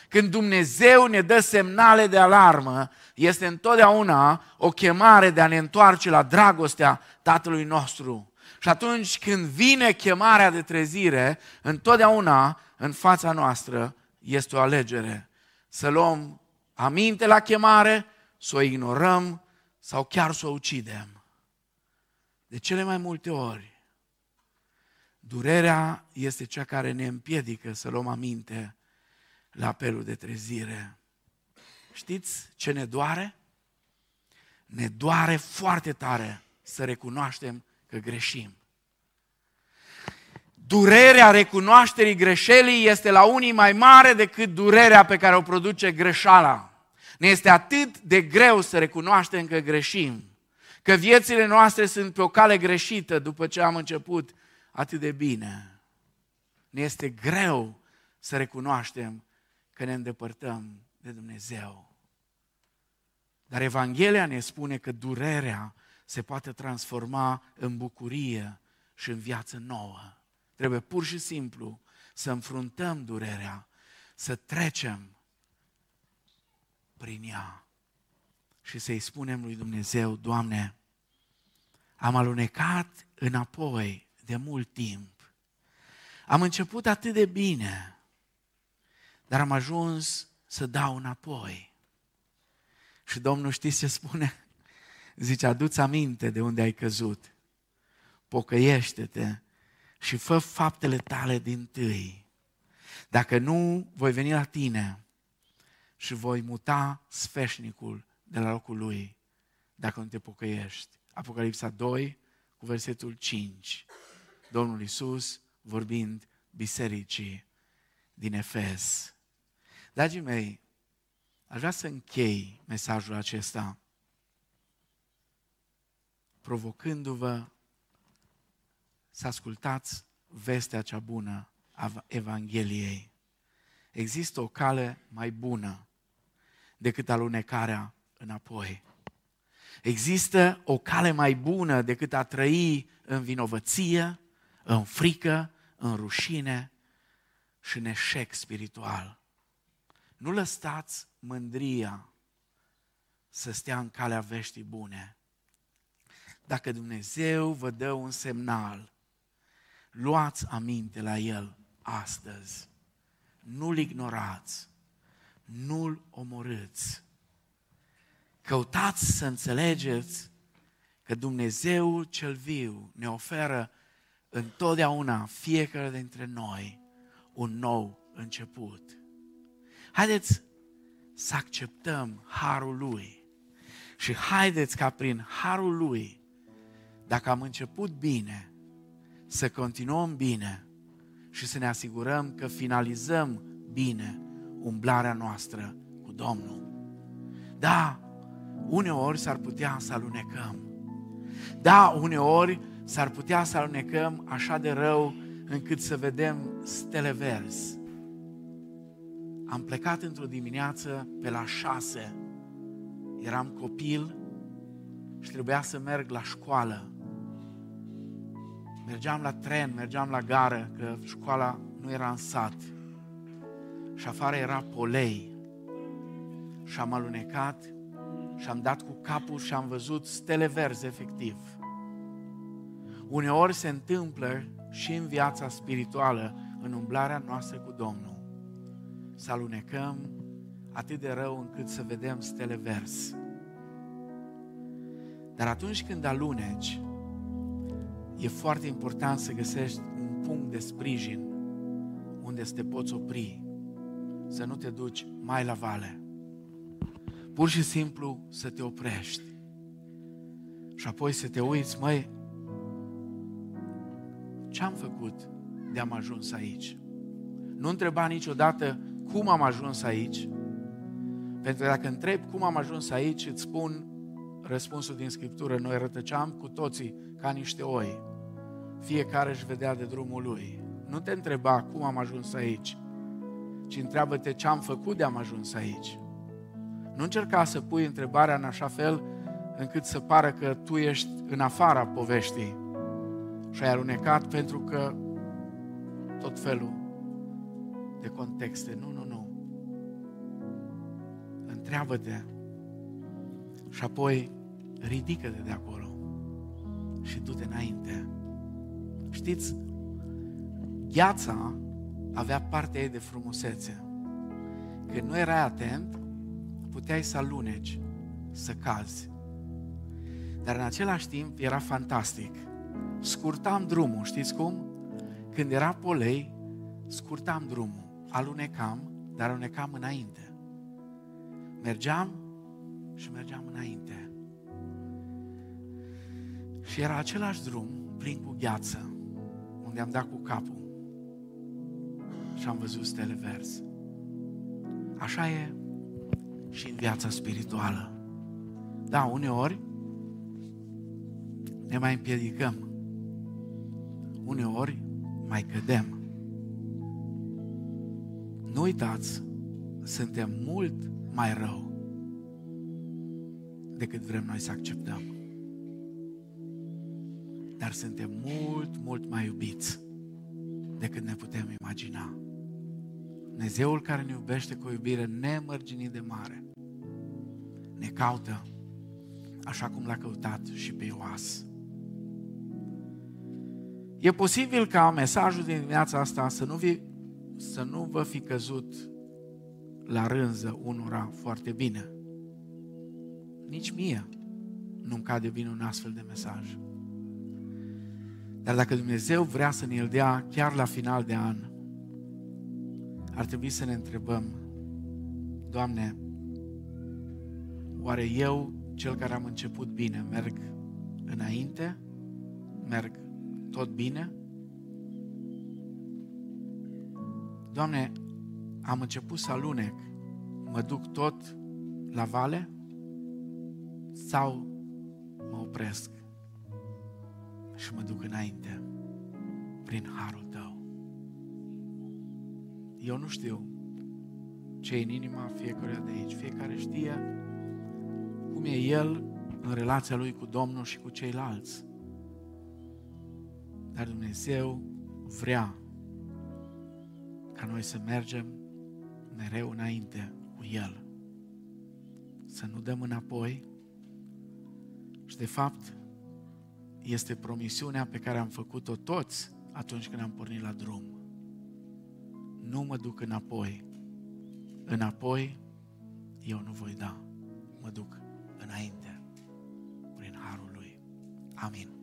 Când Dumnezeu ne dă semnale de alarmă, este întotdeauna o chemare de a ne întoarce la dragostea Tatălui nostru. Și atunci când vine chemarea de trezire, întotdeauna în fața noastră este o alegere. Să luăm aminte la chemare, să o ignorăm sau chiar să o ucidem. De cele mai multe ori, durerea este cea care ne împiedică să luăm aminte la apelul de trezire. Știți ce ne doare? Ne doare foarte tare să recunoaștem că greșim. Durerea recunoașterii greșelii este la unii mai mare decât durerea pe care o produce greșeala. Ne este atât de greu să recunoaștem că greșim, că viețile noastre sunt pe o cale greșită după ce am început atât de bine. Ne este greu să recunoaștem că ne îndepărtăm de Dumnezeu. Dar Evanghelia ne spune că durerea se poate transforma în bucurie și în viață nouă. Trebuie pur și simplu să înfruntăm durerea, să trecem prin ea și să-i spunem lui Dumnezeu, Doamne, am alunecat înapoi de mult timp. Am început atât de bine, dar am ajuns să dau înapoi. Și Domnul știți ce spune? Zice, aduți aminte de unde ai căzut. Pocăiește-te și fă faptele tale din tâi. Dacă nu, voi veni la tine și voi muta sfeșnicul de la locul lui dacă nu te pocăiești. Apocalipsa 2 cu versetul 5. Domnul Isus vorbind bisericii din Efes. Dragii mei, aș vrea să închei mesajul acesta provocându-vă să ascultați vestea cea bună a Evangheliei. Există o cale mai bună decât alunecarea înapoi. Există o cale mai bună decât a trăi în vinovăție, în frică, în rușine și în eșec spiritual. Nu lăsați mândria să stea în calea veștii bune. Dacă Dumnezeu vă dă un semnal, luați aminte la el astăzi. Nu-l ignorați, nu-l omorâți. Căutați să înțelegeți că Dumnezeu cel viu ne oferă întotdeauna fiecare dintre noi un nou început. Haideți să acceptăm harul Lui și haideți ca prin harul Lui, dacă am început bine, să continuăm bine și să ne asigurăm că finalizăm bine umblarea noastră cu Domnul. Da, uneori s-ar putea să alunecăm. Da, uneori s-ar putea să alunecăm așa de rău încât să vedem stele verzi. Am plecat într-o dimineață pe la șase. Eram copil și trebuia să merg la școală. Mergeam la tren, mergeam la gară, că școala nu era în sat. Și afară era polei. Și am alunecat și am dat cu capul și am văzut stele verzi, efectiv. Uneori se întâmplă și în viața spirituală, în umblarea noastră cu Domnul, să alunecăm atât de rău încât să vedem stele verzi. Dar atunci când aluneci, e foarte important să găsești un punct de sprijin unde să te poți opri, să nu te duci mai la vale. Pur și simplu să te oprești. Și apoi să te uiți, măi, ce am făcut de am ajuns aici? Nu întreba niciodată cum am ajuns aici, pentru că dacă întreb cum am ajuns aici, îți spun răspunsul din Scriptură. Noi rătăceam cu toții ca niște oi. Fiecare își vedea de drumul lui. Nu te întreba cum am ajuns aici, ci întreabă-te ce am făcut de am ajuns aici. Nu încerca să pui întrebarea în așa fel încât să pară că tu ești în afara poveștii și ai alunecat pentru că tot felul de contexte. Nu, nu, nu. Întreabă-te și apoi ridică-te de acolo și du-te înainte. Știți, gheața avea partea ei de frumusețe. Când nu erai atent, puteai să aluneci, să cazi. Dar în același timp era fantastic. Scurtam drumul, știți cum? Când era polei, scurtam drumul, alunecam, dar alunecam înainte. Mergeam și mergeam înainte. Și era același drum, plin cu gheață, unde am dat cu capul și am văzut stele verzi. Așa e și în viața spirituală. Da, uneori ne mai împiedicăm. Uneori mai cădem. Nu uitați, suntem mult mai rău decât vrem noi să acceptăm. Dar suntem mult, mult mai iubiți decât ne putem imagina. Dumnezeul care ne iubește cu o iubire nemărginit de mare ne caută așa cum l-a căutat și pe Ioas. E posibil ca mesajul din dimineața asta să nu, vi, să nu vă fi căzut la rânză unora foarte bine. Nici mie nu-mi cade bine un astfel de mesaj. Dar dacă Dumnezeu vrea să ne-l dea chiar la final de an, ar trebui să ne întrebăm, Doamne, oare eu, cel care am început bine, merg înainte? Merg tot bine? Doamne, am început să alunec, mă duc tot la vale sau mă opresc și mă duc înainte prin harul Tău. Eu nu știu ce e în inima fiecăruia de aici. Fiecare știe cum e el în relația lui cu Domnul și cu ceilalți. Dar Dumnezeu vrea ca noi să mergem mereu înainte cu El. Să nu dăm înapoi și de fapt este promisiunea pe care am făcut-o toți atunci când am pornit la drum. Nu mă duc înapoi. Înapoi eu nu voi da. Mă duc înainte prin harul lui. Amin.